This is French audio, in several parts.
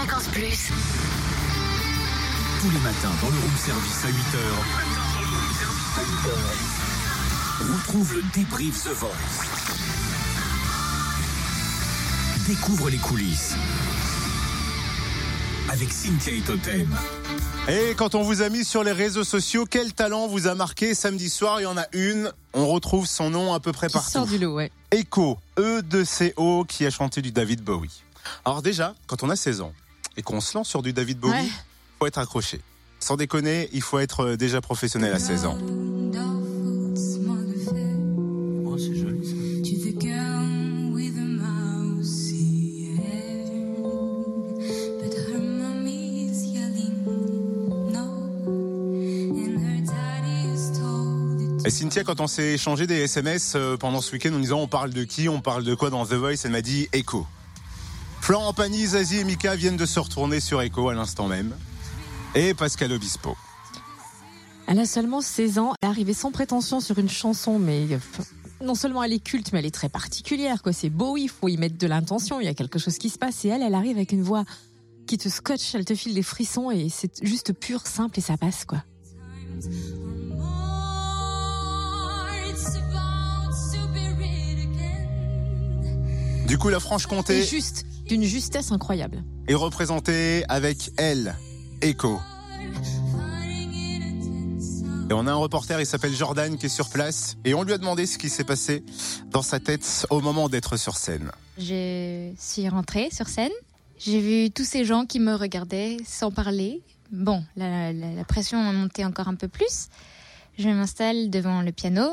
Fréquence Plus. Tous les matins dans le room service à 8h. Retrouve le débrief The Voice. Découvre les coulisses. Avec Cynthia et Totem. Et quand on vous a mis sur les réseaux sociaux, quel talent vous a marqué samedi soir? Il y en a une. On retrouve son nom à peu près Qui partout. sort du lot, ouais. Echo, E de C O, qui a chanté du David Bowie. Alors déjà, quand on a 16 ans et qu'on se lance sur du David Bowie, Ouais. faut être accroché. Sans déconner, il faut être euh, déjà professionnel à 16 ans. Oh, c'est joli ça. Et Cynthia, quand on s'est échangé des SMS euh, pendant ce week-end en disant on parle de qui, on parle de quoi dans The Voice, elle m'a dit Echo. Florent Pagny, Zazie et Mika viennent de se retourner sur Echo à l'instant même. Et Pascal Obispo. Elle a seulement 16 ans. Elle est arrivée sans prétention sur une chanson, mais euh, non seulement elle est culte, mais elle est très particulière. Quoi. C'est beau, il faut y mettre de l'intention. Il y a quelque chose qui se passe. Et elle, elle arrive avec une voix qui te scotche, elle te file des frissons et c'est juste pur, simple et ça passe. quoi. Du coup, la Et Franche-Comté juste, d'une justesse incroyable. est représentée avec elle, Echo. Et on a un reporter, il s'appelle Jordan, qui est sur place. Et on lui a demandé ce qui s'est passé dans sa tête au moment d'être sur scène. Je suis rentrée sur scène. J'ai vu tous ces gens qui me regardaient sans parler. Bon, la, la- la pression a monté encore un peu plus. Je m'installe devant le piano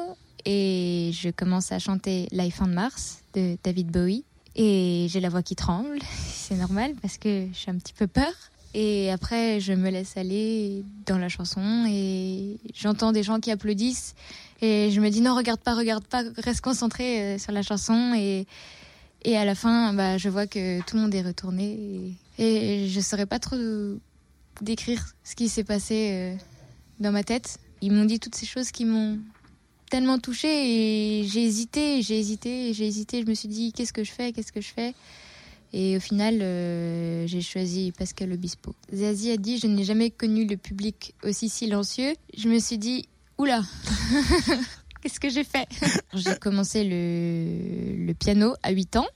et je commence à chanter Life on Mars de David Bowie. Et j'ai la voix qui tremble. C'est normal parce que j'ai un petit peu peur. Et après, je me laisse aller dans la chanson et j'entends des gens qui applaudissent. Et je me dis non, regarde pas, regarde pas, reste concentré euh, sur la chanson. Et, et à la fin, bah, je vois que tout le monde est retourné. Et, et je saurais pas trop décrire ce qui s'est passé euh, dans ma tête. Ils m'ont dit toutes ces choses qui m'ont tellement touchée et j'ai hésité, j'ai hésité, j'ai hésité. Je me suis dit qu'est-ce que je fais, qu'est-ce que je fais? Et au final, euh, j'ai choisi Pascal Obispo. Zazie a dit je n'ai jamais connu le public aussi silencieux. Je me suis dit oula, qu'est-ce que j'ai fait? J'ai commencé le, le piano à 8 ans.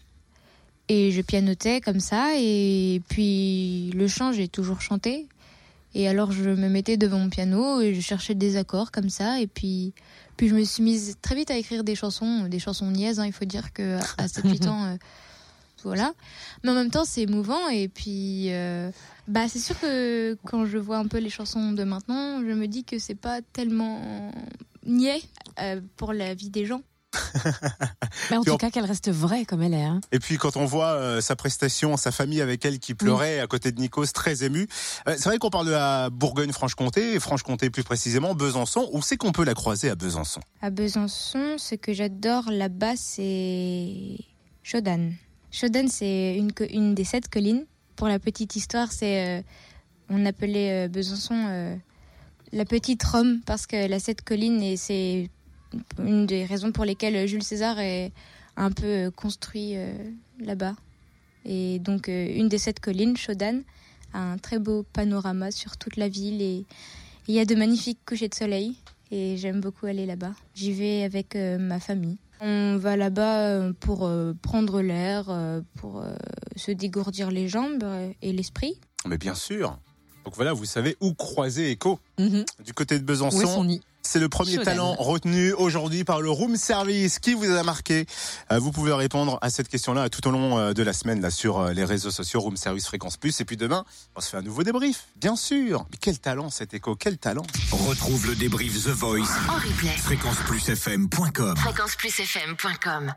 Et je pianotais comme ça. Et puis le chant, j'ai toujours chanté. Et alors je me mettais devant mon piano et je cherchais des accords comme ça. Et puis, puis je me suis mise très vite à écrire des chansons, des chansons niaises. hein. Il faut dire que à 7-8 ans, euh, voilà. Mais en même temps, c'est émouvant. Et puis, euh, bah, c'est sûr que quand je vois un peu les chansons de maintenant, je me dis que c'est pas tellement niais euh, pour la vie des gens. Mais en Puis tout cas, qu'elle reste vraie comme elle est. hein. Et puis quand on voit euh, sa prestation, sa famille avec elle qui pleurait à côté de Nikos, très ému. Euh, c'est vrai qu'on parle de la Bourgogne-Franche-Comté, et Franche-Comté plus précisément, Besançon. Où c'est qu'on peut la croiser à Besançon? À Besançon, ce que j'adore là-bas, c'est Shodan. Shodan, c'est une, une des sept collines. Pour la petite histoire, c'est euh, on appelait euh, Besançon euh, la petite Rome parce que la sept collines et c'est une des raisons pour lesquelles Jules César est un peu euh, construit euh, là-bas. Et donc euh, une des sept collines, Shodan, a un très beau panorama sur toute la ville et il y a de magnifiques couchers de soleil et j'aime beaucoup aller là-bas. J'y vais avec euh, ma famille. On va là-bas pour prendre l'air, pour se dégourdir les jambes et l'esprit. Mais bien sûr. Donc voilà, vous savez où croiser Echo. Mhm. Du côté de Où est son Besançon, nid c'est le premier talent retenu aujourd'hui par le Room Service. Qui vous a marqué Euh, Vous pouvez répondre à cette question-là tout au long euh, de la semaine là sur euh, les réseaux sociaux Room Service Fréquence Plus. Et puis demain, on se fait un nouveau débrief, bien sûr. Mais quel talent cet Echo, quel talent Retrouve le débrief The Voice. En replay. Fréquenceplusfm.com Fréquenceplusfm.com